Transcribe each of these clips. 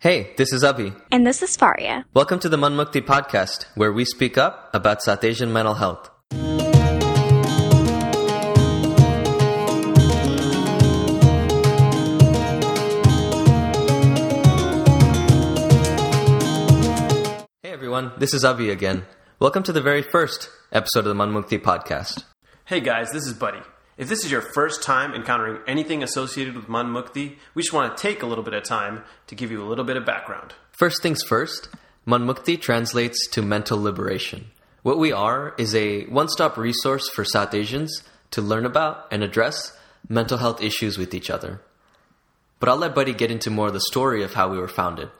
Hey, this is Abhi. And this is Faria. Welcome to the Manmukti podcast, where we speak up about South Asian mental health. Hey everyone, this is Abhi again. Welcome to the very first episode of the Manmukti podcast. Hey guys, this is Buddy. If this is your first time encountering anything associated with Man Mukti, we just want to take a little bit of time to give you a little bit of background. First things first, Manmukti translates to mental liberation. What we are is a one stop resource for South Asians to learn about and address mental health issues with each other. But I'll let Buddy get into more of the story of how we were founded.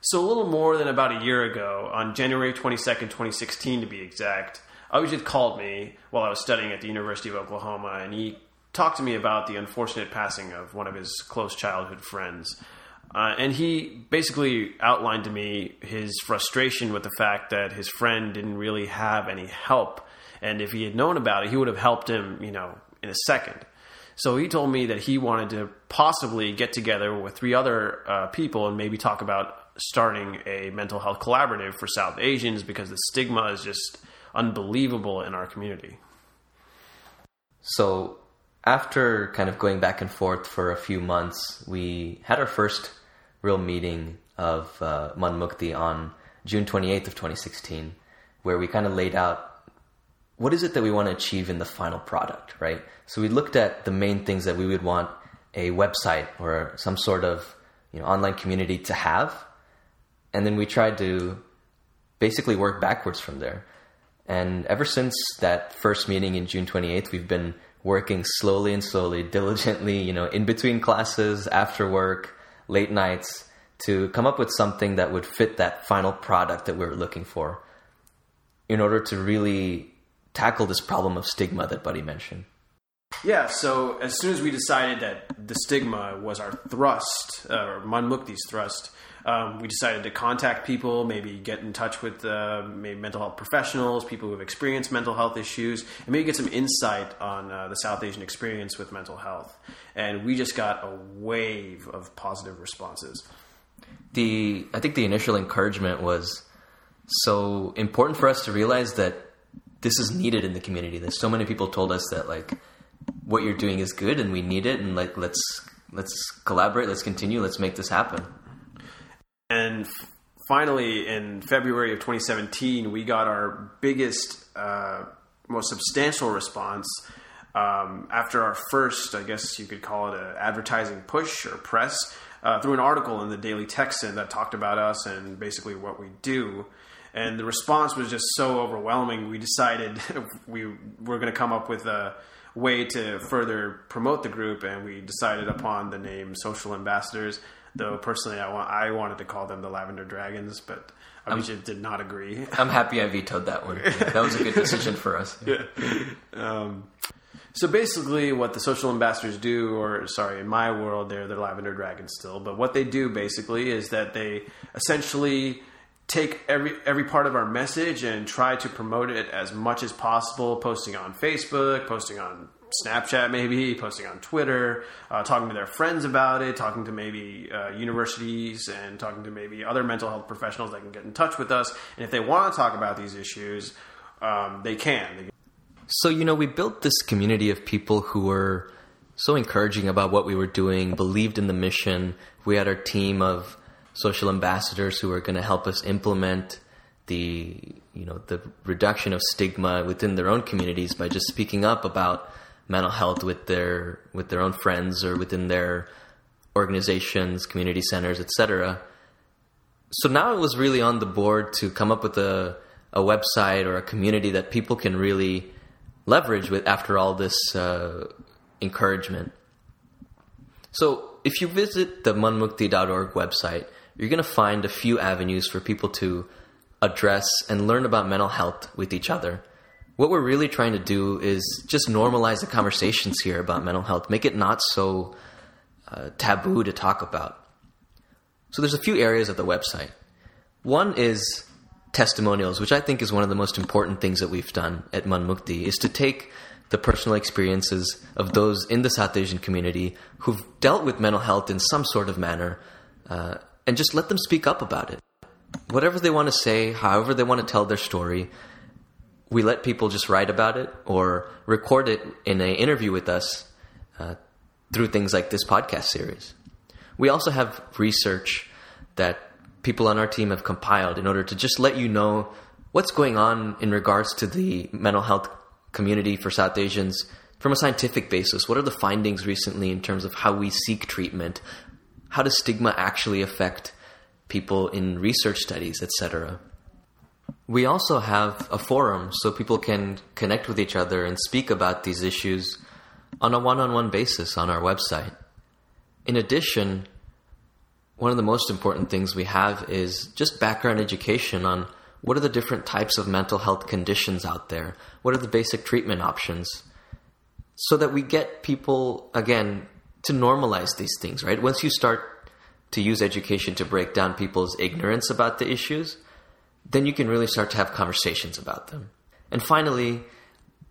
So, a little more than about a year ago, on January 22nd, 2016 to be exact, Abhijit called me while I was studying at the University of Oklahoma, and he talked to me about the unfortunate passing of one of his close childhood friends. Uh, and he basically outlined to me his frustration with the fact that his friend didn't really have any help. And if he had known about it, he would have helped him, you know, in a second. So he told me that he wanted to possibly get together with three other uh, people and maybe talk about starting a mental health collaborative for South Asians because the stigma is just unbelievable in our community. So, after kind of going back and forth for a few months, we had our first real meeting of uh, Manmukti on June 28th of 2016, where we kind of laid out what is it that we want to achieve in the final product, right? So we looked at the main things that we would want a website or some sort of you know online community to have, and then we tried to basically work backwards from there. And ever since that first meeting in June 28th, we've been working slowly and slowly, diligently, you know, in between classes, after work, late nights, to come up with something that would fit that final product that we were looking for in order to really tackle this problem of stigma that Buddy mentioned. Yeah, so as soon as we decided that the stigma was our thrust, uh, or Manmukti's thrust, um, we decided to contact people, maybe get in touch with uh, maybe mental health professionals, people who have experienced mental health issues, and maybe get some insight on uh, the South Asian experience with mental health. And we just got a wave of positive responses. The I think the initial encouragement was so important for us to realize that this is needed in the community. There's so many people told us that like what you're doing is good and we need it and like let's let's collaborate, let's continue, let's make this happen. And finally, in February of 2017, we got our biggest, uh, most substantial response um, after our first, I guess you could call it an advertising push or press, uh, through an article in the Daily Texan that talked about us and basically what we do. And the response was just so overwhelming. We decided we were going to come up with a way to further promote the group, and we decided upon the name Social Ambassadors Though personally, I want I wanted to call them the Lavender Dragons, but Abhijit did not agree. I'm happy I vetoed that one. that was a good decision for us. Yeah. Um, so basically, what the social ambassadors do, or sorry, in my world, they're the Lavender Dragons still, but what they do basically is that they essentially take every every part of our message and try to promote it as much as possible, posting on Facebook, posting on Snapchat, maybe posting on Twitter, uh, talking to their friends about it, talking to maybe uh, universities, and talking to maybe other mental health professionals that can get in touch with us. And if they want to talk about these issues, um, they can. So you know, we built this community of people who were so encouraging about what we were doing, believed in the mission. We had our team of social ambassadors who are going to help us implement the you know the reduction of stigma within their own communities by just speaking up about mental health with their with their own friends or within their organizations, community centers, etc. So now it was really on the board to come up with a a website or a community that people can really leverage with after all this uh, encouragement. So if you visit the manmukti.org website, you're going to find a few avenues for people to address and learn about mental health with each other what we're really trying to do is just normalize the conversations here about mental health, make it not so uh, taboo to talk about. So there's a few areas of the website. One is testimonials, which I think is one of the most important things that we've done at Manmukti, is to take the personal experiences of those in the South Asian community who've dealt with mental health in some sort of manner, uh, and just let them speak up about it. Whatever they want to say, however they want to tell their story, we let people just write about it or record it in an interview with us uh, through things like this podcast series. We also have research that people on our team have compiled in order to just let you know what's going on in regards to the mental health community for South Asians from a scientific basis. What are the findings recently in terms of how we seek treatment? How does stigma actually affect people in research studies, etc.? We also have a forum so people can connect with each other and speak about these issues on a one on one basis on our website. In addition, one of the most important things we have is just background education on what are the different types of mental health conditions out there? What are the basic treatment options? So that we get people, again, to normalize these things, right? Once you start to use education to break down people's ignorance about the issues, then you can really start to have conversations about them. And finally,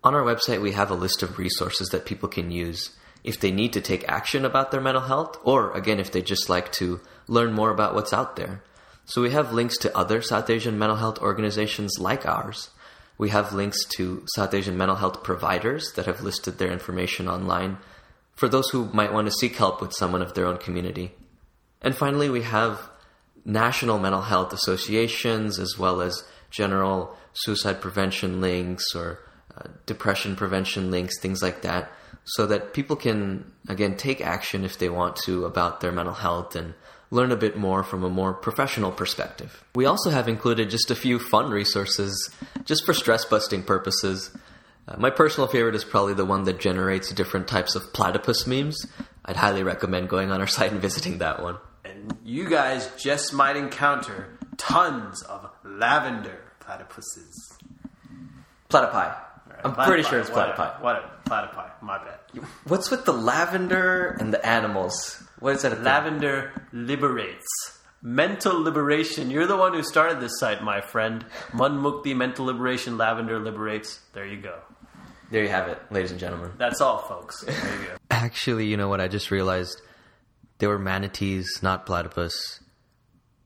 on our website, we have a list of resources that people can use if they need to take action about their mental health, or again, if they just like to learn more about what's out there. So we have links to other South Asian mental health organizations like ours. We have links to South Asian mental health providers that have listed their information online for those who might want to seek help with someone of their own community. And finally, we have national mental health associations as well as general suicide prevention links or uh, depression prevention links, things like that, so that people can, again, take action if they want to about their mental health and learn a bit more from a more professional perspective. We also have included just a few fun resources just for stress busting purposes. Uh, my personal favorite is probably the one that generates different types of platypus memes. I'd highly recommend going on our site and visiting that one. And you guys just might encounter tons of lavender platypuses. Platypi. Right, I'm platypi, pretty sure it's platypi. Whatever, platypi. My bad. What's with the lavender and the animals? What is that? thing? Lavender liberates. Mental liberation. You're the one who started this site, my friend. Manmukti, Mental Liberation Lavender Liberates. There you go. There you have it, ladies and gentlemen. That's all, folks. There you go. Actually, you know what? I just realized they were manatees, not platypus,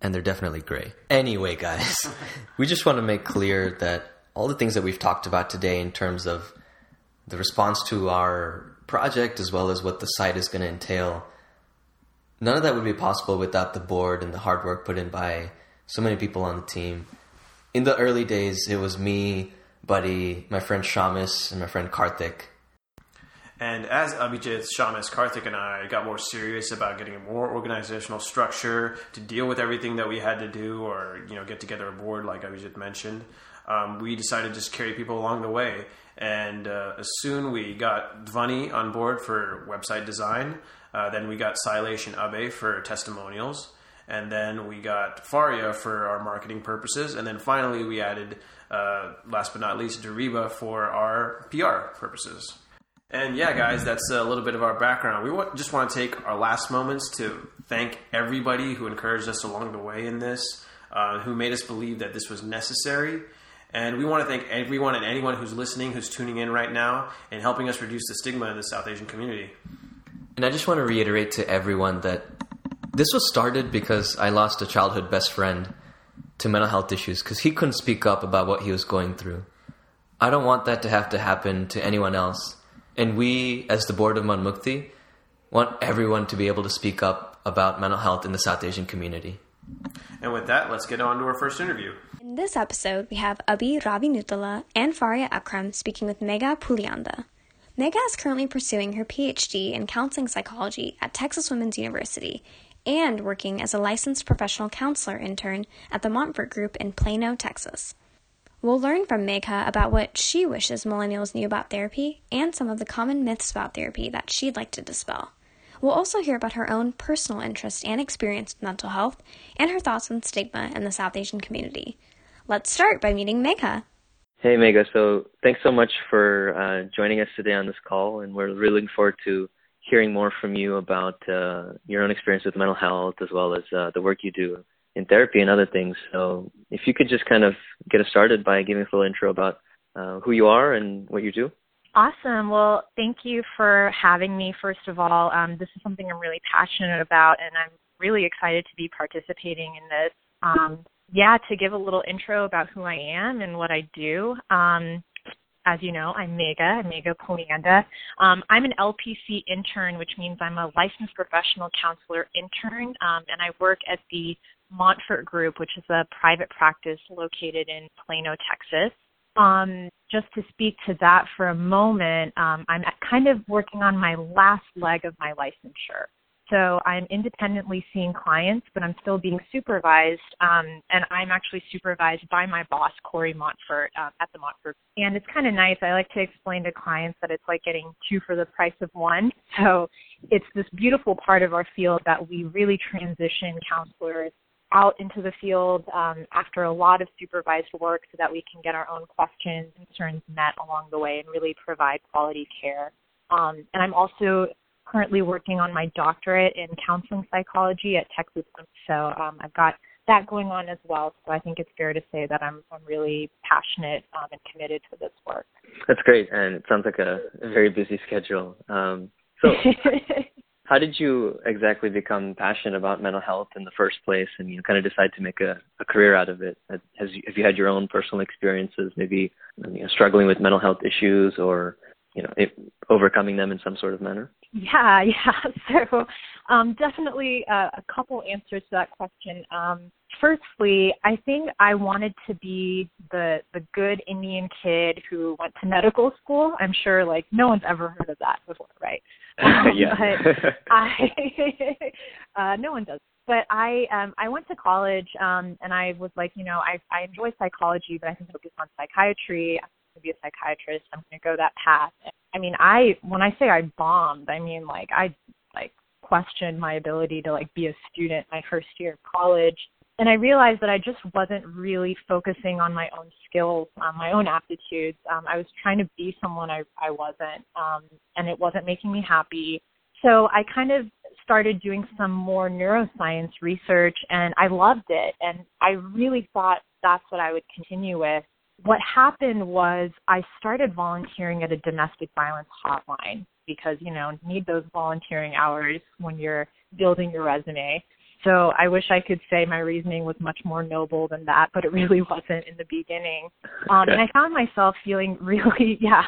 and they're definitely gray. Anyway, guys, we just want to make clear that all the things that we've talked about today in terms of the response to our project as well as what the site is going to entail, none of that would be possible without the board and the hard work put in by so many people on the team. In the early days, it was me, Buddy, my friend Shamus, and my friend Karthik. And as Abhijit, Shamus, Karthik, and I got more serious about getting a more organizational structure to deal with everything that we had to do, or you know, get together a board like Abhijit mentioned, um, we decided to just carry people along the way. And uh, soon we got Dvani on board for website design, uh, then we got Sailesh and Abe for testimonials, and then we got Faria for our marketing purposes, and then finally we added, uh, last but not least, Deriva for our PR purposes. And yeah, guys, that's a little bit of our background. We want, just want to take our last moments to thank everybody who encouraged us along the way in this, uh, who made us believe that this was necessary. And we want to thank everyone and anyone who's listening, who's tuning in right now, and helping us reduce the stigma in the South Asian community. And I just want to reiterate to everyone that this was started because I lost a childhood best friend to mental health issues because he couldn't speak up about what he was going through. I don't want that to have to happen to anyone else. And we, as the board of Manmukti, want everyone to be able to speak up about mental health in the South Asian community. And with that, let's get on to our first interview. In this episode, we have Abhi Ravi Nutala and Faria Akram speaking with Megha Pulianda. Megha is currently pursuing her PhD in counseling psychology at Texas Women's University and working as a licensed professional counselor intern at the Montfort Group in Plano, Texas. We'll learn from Megha about what she wishes millennials knew about therapy and some of the common myths about therapy that she'd like to dispel. We'll also hear about her own personal interest and experience with mental health and her thoughts on stigma in the South Asian community. Let's start by meeting Megha. Hey, Megha. So thanks so much for uh, joining us today on this call, and we're really looking forward to hearing more from you about uh, your own experience with mental health as well as uh, the work you do in therapy and other things. So if you could just kind of get us started by giving us a little intro about uh, who you are and what you do. Awesome. Well, thank you for having me. First of all, um, this is something I'm really passionate about, and I'm really excited to be participating in this. Um, yeah, to give a little intro about who I am and what I do. Um, as you know, I'm Megha, Megha Pulianda. Um, I'm an LPC intern, which means I'm a licensed professional counselor intern, um, and I work at the Montfort Group, which is a private practice located in Plano, Texas. Um, just to speak to that for a moment, um, I'm kind of working on my last leg of my licensure. So I'm independently seeing clients, but I'm still being supervised, um, and I'm actually supervised by my boss, Corey Montfort, uh, at the Montfort. And it's kind of nice. I like to explain to clients that it's like getting two for the price of one. So it's this beautiful part of our field that we really transition counselors out into the field um, after a lot of supervised work so that we can get our own questions and concerns met along the way and really provide quality care. Um, and I'm also currently working on my doctorate in counseling psychology at Texas. So um, I've got that going on as well. So I think it's fair to say that I'm, I'm really passionate um, and committed to this work. That's great, and it sounds like a, a very busy schedule. Um, so, how did you exactly become passionate about mental health in the first place, and you kind of decide to make a, a career out of it? Has you, have you had your own personal experiences, maybe you know, struggling with mental health issues, or you know, if, overcoming them in some sort of manner? Yeah, yeah. So, um, definitely uh, a couple answers to that question. Um, firstly, I think I wanted to be the the good Indian kid who went to medical school. I'm sure, like, no one's ever heard of that before, right? Um, yeah. but I, uh, no one does. But I um I went to college um and I was like, you know, I I enjoy psychology, but I can focus on psychiatry to be a psychiatrist. I'm going to go that path. I mean, I when I say I bombed, I mean like I like questioned my ability to like be a student my first year of college. And I realized that I just wasn't really focusing on my own skills, um, my own aptitudes. Um, I was trying to be someone I, I wasn't, um, and it wasn't making me happy. So I kind of started doing some more neuroscience research, and I loved it. And I really thought that's what I would continue with what happened was I started volunteering at a domestic violence hotline because, you know, need those volunteering hours when you're building your resume. So I wish I could say my reasoning was much more noble than that, but it really wasn't in the beginning. Um. And I found myself feeling really, yeah,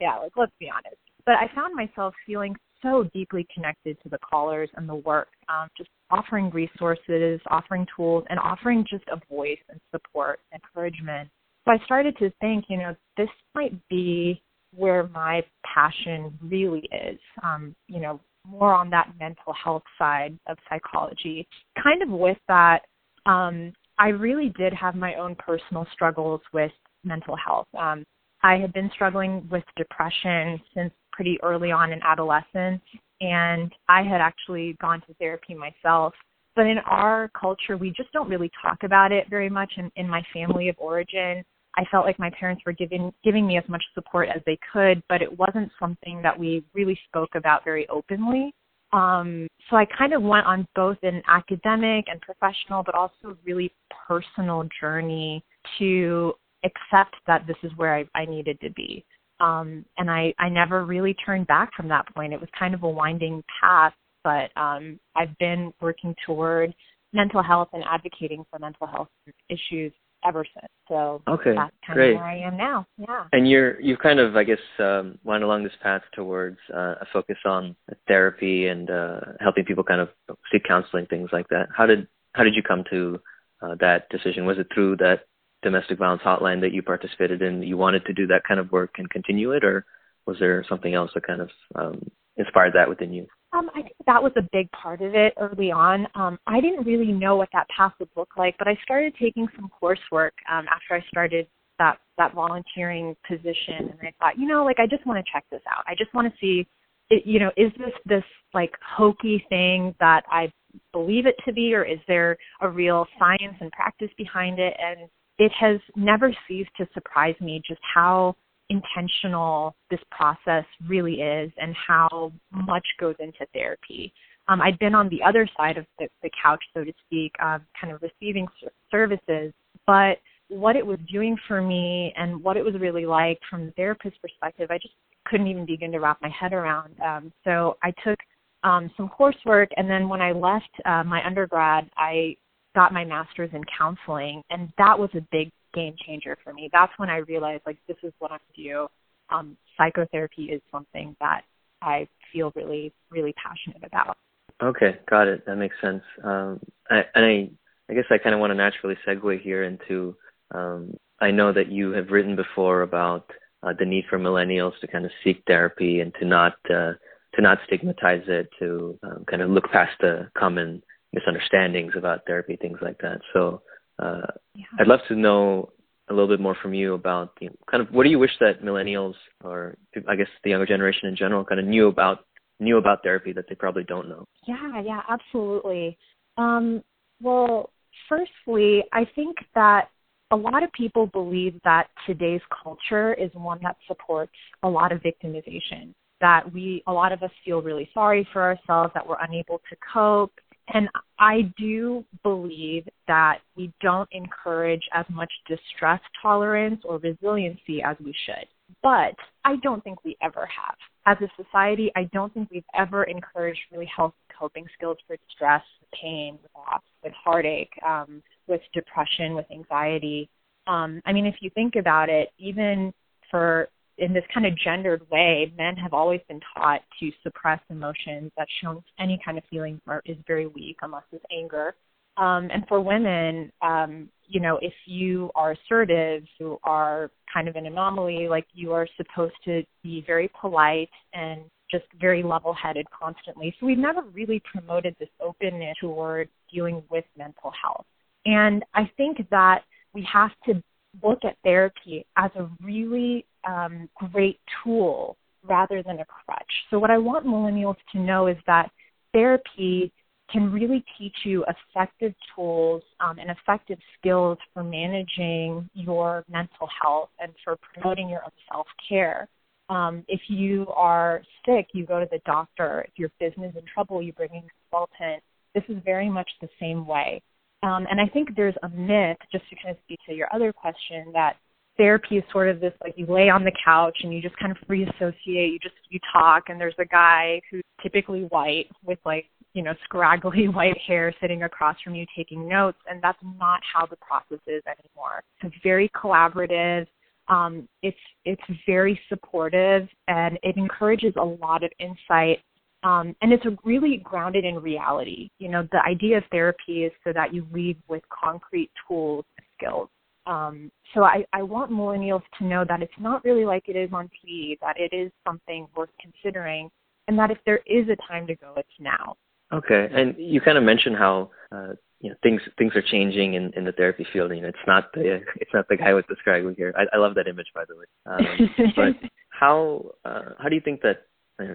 yeah, like let's be honest. But I found myself feeling so deeply connected to the callers and the work, um, just offering resources, offering tools, and offering just a voice and support, encouragement so I started to think, you know, this might be where my passion really is. Um, you know, more on that mental health side of psychology. Kind of with that, um, I really did have my own personal struggles with mental health. Um, I had been struggling with depression since pretty early on in adolescence, and I had actually gone to therapy myself. But in our culture, we just don't really talk about it very much in, in my family of origin. I felt like my parents were giving giving me as much support as they could, but it wasn't something that we really spoke about very openly. Um, so I kind of went on both an academic and professional, but also really personal journey to accept that this is where I, I needed to be. Um, and I, I never really turned back from that point. It was kind of a winding path, but um, I've been working toward mental health and advocating for mental health issues ever since. So okay, that's kind great. of where I am now. Yeah. And you're you've kind of I guess um, went along this path towards uh, a focus on therapy and uh, helping people kind of seek counseling things like that. How did how did you come to uh, that decision? Was it through that domestic violence hotline that you participated in? You wanted to do that kind of work and continue it, or was there something else that kind of um, inspired that within you? Um, I think that was a big part of it early on. Um, I didn't really know what that path would look like, but I started taking some coursework um, after I started that that volunteering position, and I thought, you know, like I just want to check this out. I just want to see, it, you know, is this this like hokey thing that I believe it to be, or is there a real science and practice behind it? And it has never ceased to surprise me just how intentional this process really is and how much goes into therapy. Um, I'd been on the other side of the, the couch, so to speak, um, kind of receiving services, but what it was doing for me and what it was really like from the therapist perspective, I just couldn't even begin to wrap my head around. Um, so I took um, some coursework, and then when I left uh, my undergrad, I got my master's in counseling, and that was a big game changer for me. That's when I realized like this is what I do. Um, psychotherapy is something that I feel really, really passionate about. Okay, got it. That makes sense. Um, I, and I, I guess I kind of want to naturally segue here into. Um, I know that you have written before about uh, the need for millennials to kind of seek therapy and to not uh, to not stigmatize it, to um, kind of look past the common misunderstandings about therapy, things like that. So uh, yeah. I'd love to know a little bit more from you about know, kind of what do you wish that millennials or I guess the younger generation in general kind of knew about knew about therapy that they probably don't know. Yeah, yeah, absolutely. Um, well, firstly, I think that a lot of people believe that today's culture is one that supports a lot of victimization. That we, a lot of us feel really sorry for ourselves, that we're unable to cope, and I do believe that we don't encourage as much distress tolerance or resiliency as we should. But I don't think we ever have. As a society, I don't think we've ever encouraged really healthy coping skills for stress, pain, loss, with heartache, um, with depression, with anxiety. Um, I mean, if you think about it, even for in this kind of gendered way, men have always been taught to suppress emotions that show any kind of feeling is very weak unless it's anger. Um, and for women, um, you know, if you are assertive, you are kind of an anomaly, like you are supposed to be very polite and just very level headed constantly. So we've never really promoted this openness toward dealing with mental health. And I think that we have to look at therapy as a really um, great tool rather than a crutch. So, what I want millennials to know is that therapy can really teach you effective tools um, and effective skills for managing your mental health and for promoting your own self care. Um, if you are sick, you go to the doctor. If your business is in trouble, you bring in a consultant. This is very much the same way. Um, and I think there's a myth, just to kind of speak to your other question, that therapy is sort of this like you lay on the couch and you just kind of free associate, you just you talk and there's a guy who's typically white with like, you know, scraggly white hair sitting across from you taking notes and that's not how the process is anymore. It's very collaborative. Um, it's it's very supportive and it encourages a lot of insight um, and it's really grounded in reality. You know, the idea of therapy is so that you leave with concrete tools and skills. Um, so I, I want millennials to know that it's not really like it is on TV, that it is something worth considering, and that if there is a time to go, it's now. Okay, and you kind of mentioned how uh, you know things things are changing in, in the therapy field. You know, it's not the it's not the guy with the scraggly hair. I, I love that image, by the way. Um, but how uh, how do you think that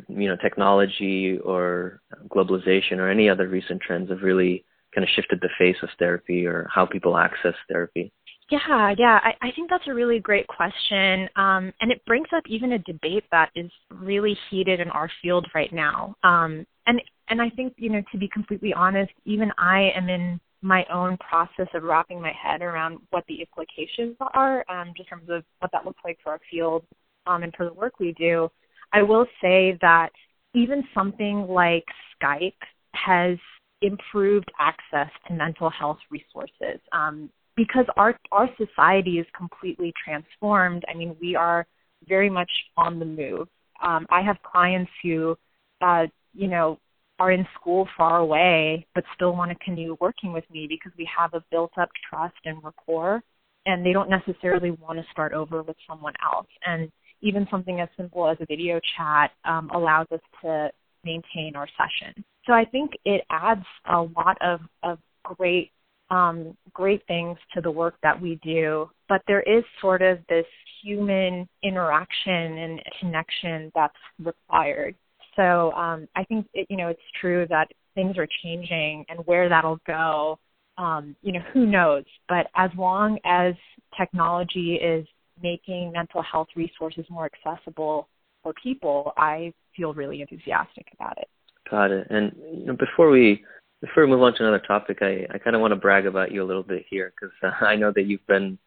you know, technology or globalization or any other recent trends have really kind of shifted the face of therapy or how people access therapy? Yeah, yeah, I, I think that's a really great question. Um, and it brings up even a debate that is really heated in our field right now. Um, and and I think, you know, to be completely honest, even I am in my own process of wrapping my head around what the implications are, um, just in terms of what that looks like for our field um, and for the work we do. I will say that even something like Skype has improved access to mental health resources um, because our our society is completely transformed. I mean, we are very much on the move. Um, I have clients who, uh, you know, are in school far away but still want to continue working with me because we have a built up trust and rapport, and they don't necessarily want to start over with someone else. And even something as simple as a video chat um, allows us to maintain our session. So I think it adds a lot of, of great um, great things to the work that we do, but there is sort of this human interaction and connection that's required. So um, I think it, you know it's true that things are changing, and where that'll go, um, you know, who knows? But as long as technology is making mental health resources more accessible for people, I feel really enthusiastic about it. Got it. And you know, before we before we move on to another topic, I, I kind of want to brag about you a little bit here because uh, I know that you've been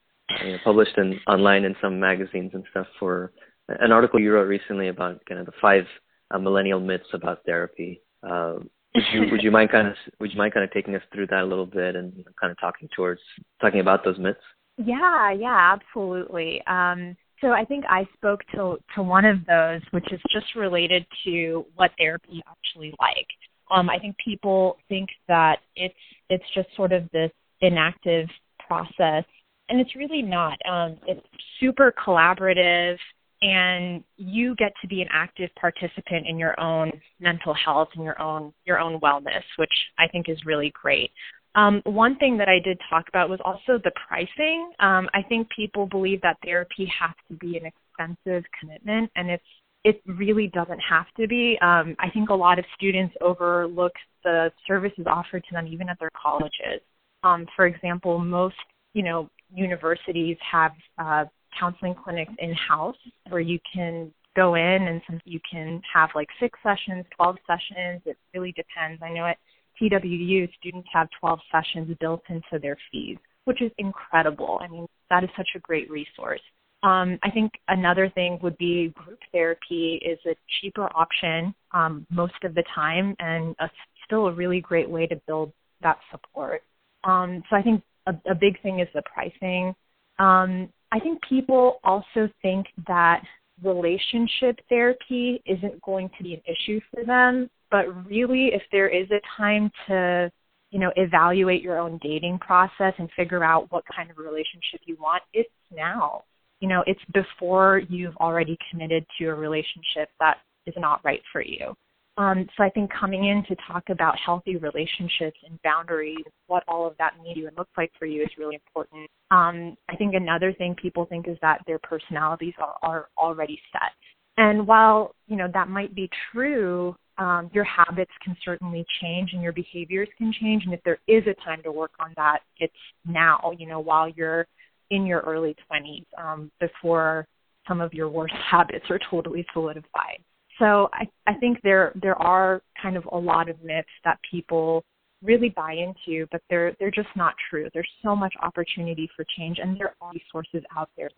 you know, published in online in some magazines and stuff for an article you wrote recently about kind of the five uh, millennial myths about therapy. uh, would you would you mind kind of would you mind kind of taking us through that a little bit and kind of talking towards talking about those myths? Yeah, yeah, absolutely. Um, so I think I spoke to to one of those, which is just related to what therapy actually like. Um, I think people think that it's it's just sort of this inactive process, and it's really not. Um, it's super collaborative and you get to be an active participant in your own mental health and your own your own wellness, which I think is really great. Um, one thing that I did talk about was also the pricing. Um, I think people believe that therapy has to be an expensive commitment, and it's it really doesn't have to be. Um, I think a lot of students overlook the services offered to them even at their colleges. Um, for example, most you know universities have uh, counseling clinics in house where you can go in and some you can have like six sessions, 12 sessions. It really depends. I know at TWU, students have 12 sessions built into their fees, which is incredible. I mean, that is such a great resource. Um, I think another thing would be group therapy is a cheaper option um, most of the time and a, still a really great way to build that support. Um, so I think a, a, big thing is the pricing. Um, I think people also think that relationship therapy isn't going to be an issue for them, but really if there is a time to, you know, evaluate your own dating process and figure out what kind of relationship you want, it's now. You know, it's before you've already committed to a relationship that is not right for you. Um, so I think coming in to talk about healthy relationships and boundaries, what all of that means and looks like for you is really important. Um, I think another thing people think is that their personalities are, are already set. And while, you know, that might be true, um, your habits can certainly change and your behaviors can change. And if there is a time to work on that, it's now, you know, while you're in your early 20s um, before some of your worst habits are totally solidified. So I, I think there there are kind of a lot of myths that people really buy into, but they're they're just not true. There's so much opportunity for change, and there are resources out there.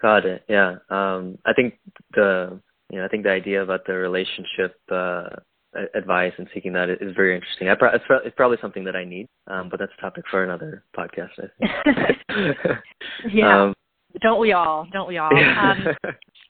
Got it. Yeah. Um, I think the you know I think the idea about the relationship uh, advice and seeking that is very interesting. I pro- it's, pro- it's probably something that I need, um, but that's a topic for another podcast. I think. yeah. Um, don't we all? Don't we all? Um,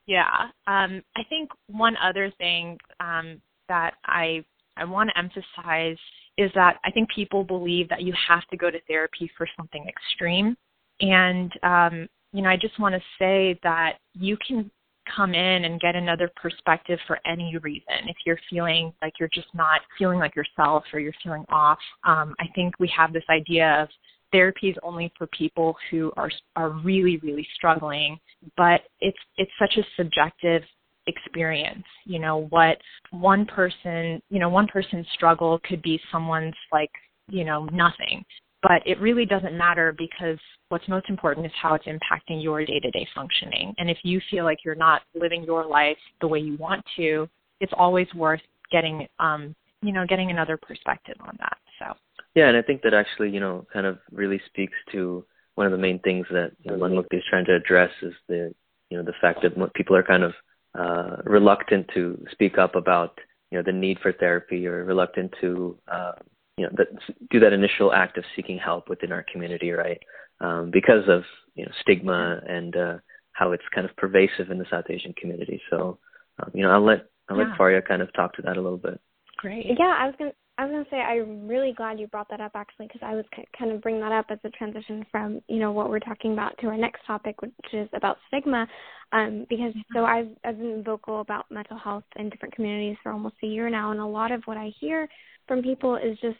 yeah. Um, I think one other thing um, that I I want to emphasize is that I think people believe that you have to go to therapy for something extreme, and um, you know I just want to say that you can come in and get another perspective for any reason. If you're feeling like you're just not feeling like yourself or you're feeling off, um, I think we have this idea of therapy is only for people who are are really really struggling but it's it's such a subjective experience you know what one person you know one person's struggle could be someone's like you know nothing but it really doesn't matter because what's most important is how it's impacting your day-to-day functioning. And if you feel like you're not living your life the way you want to it's always worth getting um you know getting another perspective on that so. Yeah, and I think that actually, you know, kind of really speaks to one of the main things that you know, is trying to address is the, you know, the fact that people are kind of uh, reluctant to speak up about, you know, the need for therapy or reluctant to, uh, you know, that, do that initial act of seeking help within our community, right? Um, because of, you know, stigma and uh, how it's kind of pervasive in the South Asian community. So, um, you know, I'll let I'll yeah. let Faria kind of talk to that a little bit. Great. Yeah, I was gonna I was going to say I'm really glad you brought that up actually because I was kind of bring that up as a transition from you know what we're talking about to our next topic which is about stigma um, because so I've I've been vocal about mental health in different communities for almost a year now and a lot of what I hear from people is just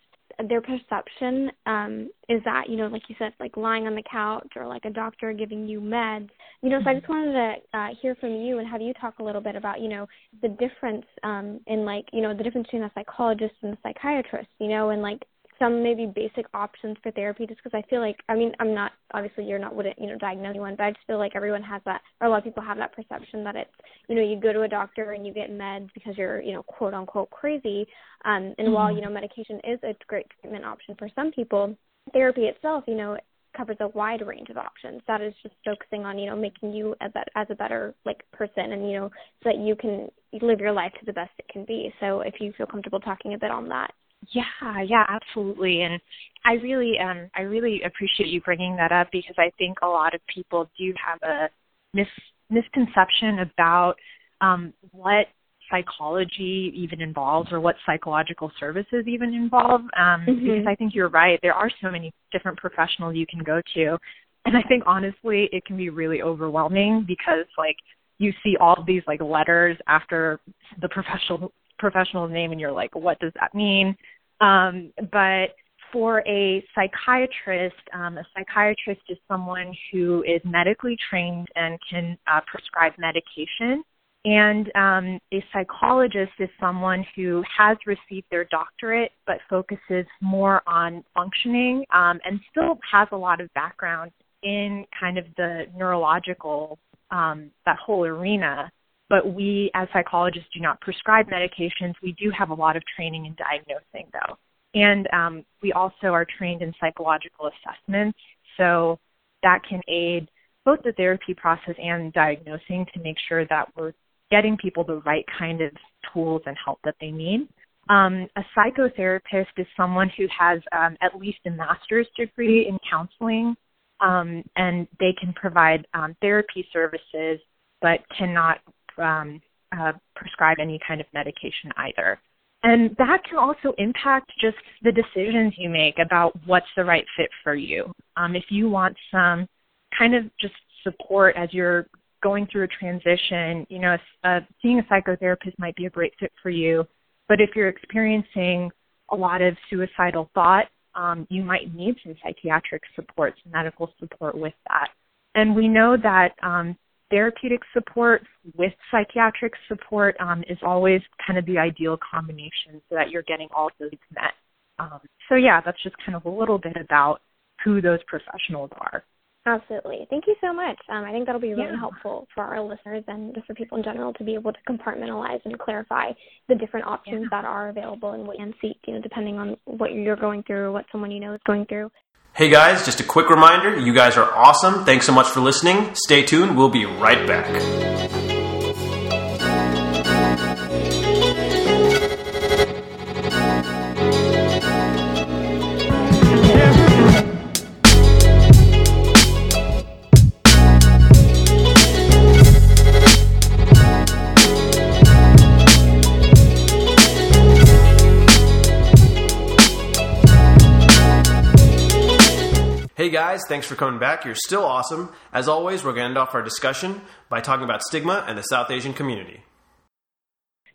their perception um is that you know like you said like lying on the couch or like a doctor giving you meds. You know so i just wanted to uh, hear from you and have you talk a little bit about you know the difference um in like you know the difference between a psychologist and a psychiatrist you know and like some maybe basic options for therapy just because I feel like I mean I'm not obviously you're not wouldn't you know diagnose anyone but I just feel like everyone has that or a lot of people have that perception that it's you know you go to a doctor and you get meds because you're you know quote unquote crazy um and mm-hmm. while you know medication is a great treatment option for some people therapy itself you know covers a wide range of options. That is just focusing on, you know, making you a be- as a better like person and, you know, so that you can live your life to the best it can be. So if you feel comfortable talking a bit on that. Yeah, yeah, absolutely. And I really um I really appreciate you bringing that up because I think a lot of people do have a mis- misconception about um what psychology even involves or what psychological services even involve um mm-hmm. because I think you're right there are so many different professionals you can go to and I think honestly it can be really overwhelming because like you see all these like letters after the professional professional name and you're like what does that mean um, but for a psychiatrist, um, a psychiatrist is someone who is medically trained and can uh, prescribe medication. And um, a psychologist is someone who has received their doctorate but focuses more on functioning um, and still has a lot of background in kind of the neurological, um, that whole arena. But we, as psychologists, do not prescribe medications. We do have a lot of training in diagnosing, though. And um, we also are trained in psychological assessments. So that can aid both the therapy process and diagnosing to make sure that we're getting people the right kind of tools and help that they need. Um, a psychotherapist is someone who has um, at least a master's degree in counseling, um, and they can provide um, therapy services, but cannot um, uh, prescribe any kind of medication either. And that can also impact just the decisions you make about what's the right fit for you. Um, if you want some kind of just support as you're going through a transition, you know, uh, seeing a psychotherapist might be a great fit for you. But if you're experiencing a lot of suicidal thought, um, you might need some psychiatric support, some medical support with that. And we know that um, therapeutic support with psychiatric support um, is always kind of the ideal combination so that you're getting all those met. Um, so, yeah, that's just kind of a little bit about who those professionals are. Absolutely. Thank you so much. Um, I think that'll be really yeah. helpful for our listeners and just for people in general to be able to compartmentalize and clarify the different options yeah. that are available and what you can seek, you know, depending on what you're going through or what someone you know is going through. Hey guys, just a quick reminder you guys are awesome. Thanks so much for listening. Stay tuned, we'll be right back. Thanks for coming back. You're still awesome. As always, we're going to end off our discussion by talking about stigma and the South Asian community.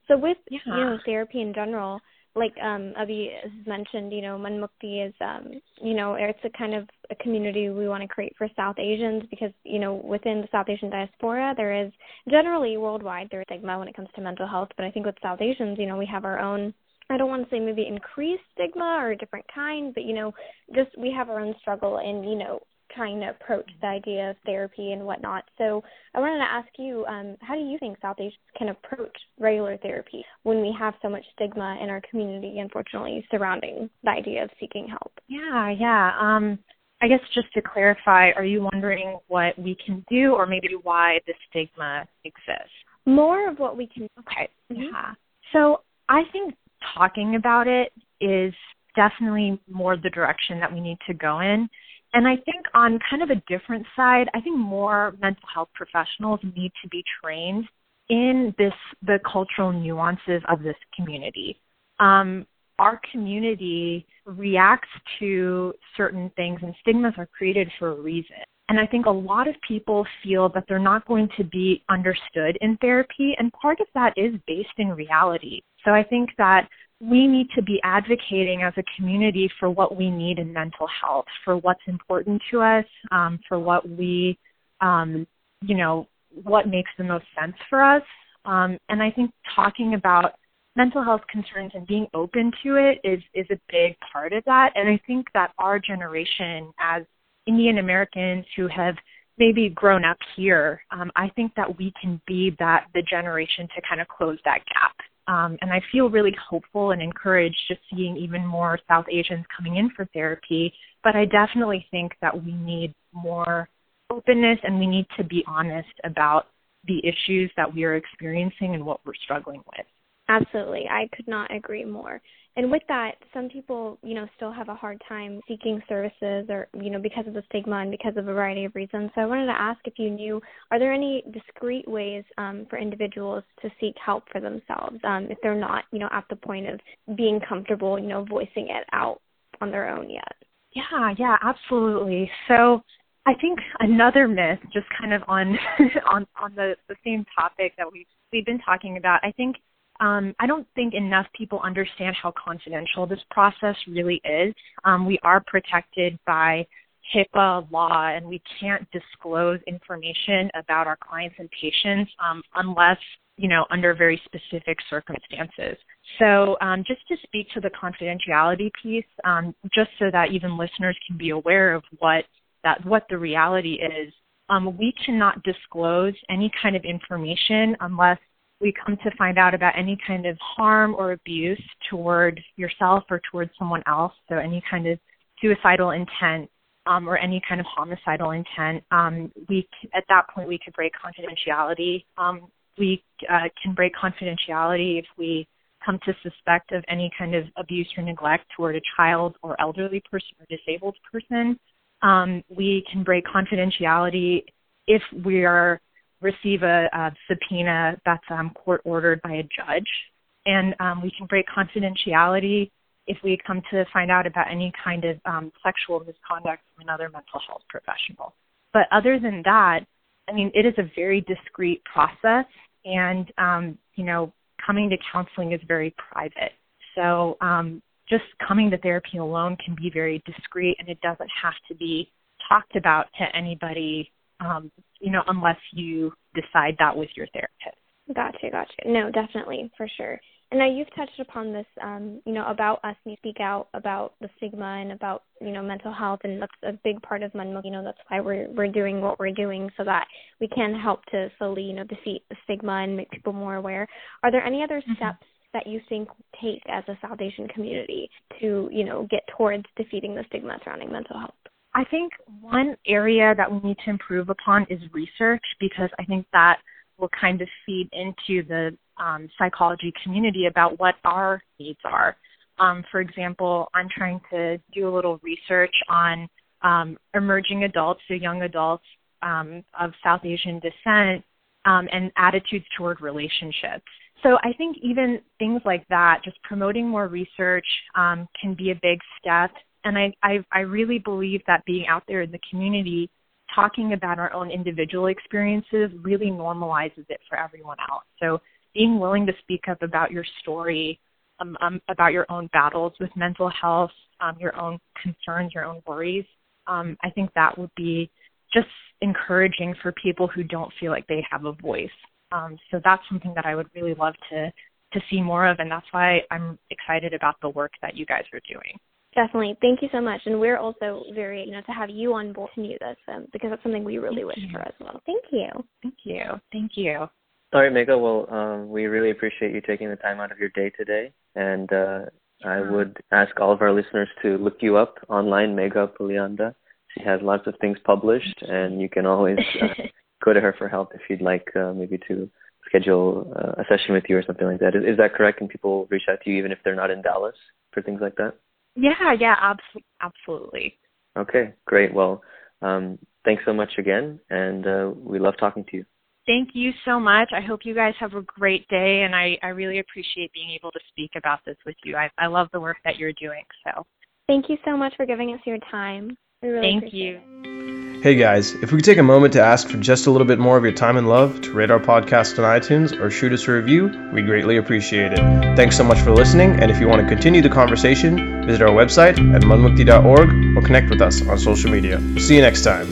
So with yeah. you know therapy in general, like um Abhi has mentioned, you know, Manmukti is um you know, it's a kind of a community we want to create for South Asians because, you know, within the South Asian diaspora there is generally worldwide there's stigma when it comes to mental health, but I think with South Asians, you know, we have our own I don't want to say maybe increased stigma or a different kind, but you know, just we have our own struggle in you know trying to approach the idea of therapy and whatnot. So I wanted to ask you, um, how do you think South Asians can approach regular therapy when we have so much stigma in our community, unfortunately, surrounding the idea of seeking help? Yeah, yeah. Um, I guess just to clarify, are you wondering what we can do, or maybe why the stigma exists? More of what we can. Okay. Mm-hmm. Yeah. So I think talking about it is definitely more the direction that we need to go in. And I think on kind of a different side, I think more mental health professionals need to be trained in this the cultural nuances of this community. Um, our community reacts to certain things, and stigmas are created for a reason. And I think a lot of people feel that they're not going to be understood in therapy, and part of that is based in reality. So I think that we need to be advocating as a community for what we need in mental health, for what's important to us, um, for what we, um, you know, what makes the most sense for us. Um, and I think talking about mental health concerns and being open to it is is a big part of that. And I think that our generation, as Indian Americans who have maybe grown up here, um, I think that we can be that the generation to kind of close that gap. Um, and I feel really hopeful and encouraged just seeing even more South Asians coming in for therapy but I definitely think that we need more openness and we need to be honest about the issues that we are experiencing and what we're struggling with. Absolutely. I could not agree more. And with that, some people, you know, still have a hard time seeking services or, you know, because of the stigma and because of a variety of reasons. So I wanted to ask if you knew, are there any discreet ways um, for individuals to seek help for themselves um, if they're not, you know, at the point of being comfortable, you know, voicing it out on their own yet? Yeah, yeah, absolutely. So I think another myth, just kind of on on on the, the same topic that we've we've been talking about, I think um, I don't think enough people understand how confidential this process really is. Um, we are protected by HIPAA law, and we can't disclose information about our clients and patients um, unless you know, under very specific circumstances. So um, just to speak to the confidentiality piece, um, just so that even listeners can be aware of what that what the reality is, um, we cannot disclose any kind of information unless we come to find out about any kind of harm or abuse toward yourself or towards someone else. So any kind of suicidal intent um, or any kind of homicidal intent, um, we at that point we could break confidentiality. Um, we uh, can break confidentiality if we come to suspect of any kind of abuse or neglect toward a child or elderly person or disabled person. Um, we can break confidentiality if we are receive a, a subpoena that's um, court ordered by a judge, and um, we can break confidentiality if we come to find out about any kind of um, sexual misconduct from another mental health professional. But other than that, I mean, it is a very discreet process, and um, you know, coming to counseling is very private. So um, just coming to therapy alone can be very discreet, and it doesn't have to be talked about to anybody, um, you know, unless you decide that with your therapist. Gotcha, gotcha. No, definitely, for sure. And now you've touched upon this, um, you know, about us to speak out about the stigma and about, you know, mental health, and that's a big part of Manmukti. You know, that's why we're we're doing what we're doing so that we can help to slowly, you know, defeat the stigma and make people more aware. Are there any other mm-hmm. steps that you think take as a Foundation community to, you know, get towards defeating the stigma surrounding mental health? I think one area that we need to improve upon is research because I think that will kind of feed into the um, psychology community about what our needs are. Um, for example, I'm trying to do a little research on um, emerging adults, so young adults um, of South Asian descent, um, and attitudes toward relationships. So I think even things like that, just promoting more research, um, can be a big step. And I, I, I really believe that being out there in the community talking about our own individual experiences really normalizes it for everyone else. So being willing to speak up about your story, um, um, about your own battles with mental health, um, your own concerns, your own worries, um, I think that would be just encouraging for people who don't feel like they have a voice. Um, so that's something that I would really love to to see more of, and that's why I'm excited about the work that you guys are doing. Definitely. Thank you so much. And we're also very, you know, to have you on board to continue this um, because that's something we really Thank wish you. for as well. Thank you. Thank you. Thank you. All right, Megha. Well, um, we really appreciate you taking the time out of your day today. And uh, I would ask all of our listeners to look you up online, Megha Pulianda. She has lots of things published, and you can always uh, go to her for help if you'd like uh, maybe to schedule uh, a session with you or something like that. Is, is that correct? Can people reach out to you even if they're not in Dallas for things like that? Yeah, yeah, absolutely, absolutely. Okay, great. Well, um, thanks so much again, and uh, we love talking to you. Thank you so much. I hope you guys have a great day, and I, I really appreciate being able to speak about this with you. I, I love the work that you're doing. So, thank you so much for giving us your time. We really thank you. It. Hey guys, if we could take a moment to ask for just a little bit more of your time and love to rate our podcast on iTunes or shoot us a review, we greatly appreciate it. Thanks so much for listening, and if you want to continue the conversation, visit our website at manmukti.org or connect with us on social media. We'll see you next time.